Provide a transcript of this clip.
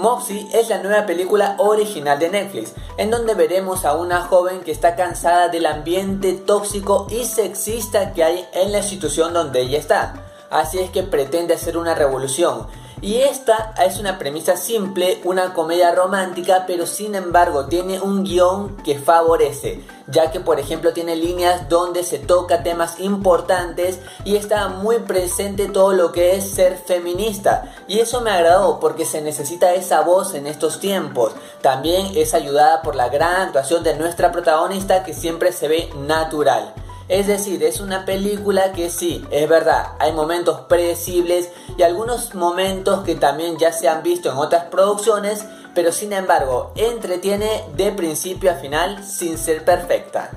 Moxie es la nueva película original de Netflix, en donde veremos a una joven que está cansada del ambiente tóxico y sexista que hay en la institución donde ella está. Así es que pretende hacer una revolución y esta es una premisa simple, una comedia romántica, pero sin embargo tiene un guion que favorece, ya que por ejemplo tiene líneas donde se toca temas importantes y está muy presente todo lo que es ser feminista. Y eso me agradó porque se necesita esa voz en estos tiempos. También es ayudada por la gran actuación de nuestra protagonista que siempre se ve natural. Es decir, es una película que sí, es verdad, hay momentos predecibles y algunos momentos que también ya se han visto en otras producciones, pero sin embargo entretiene de principio a final sin ser perfecta.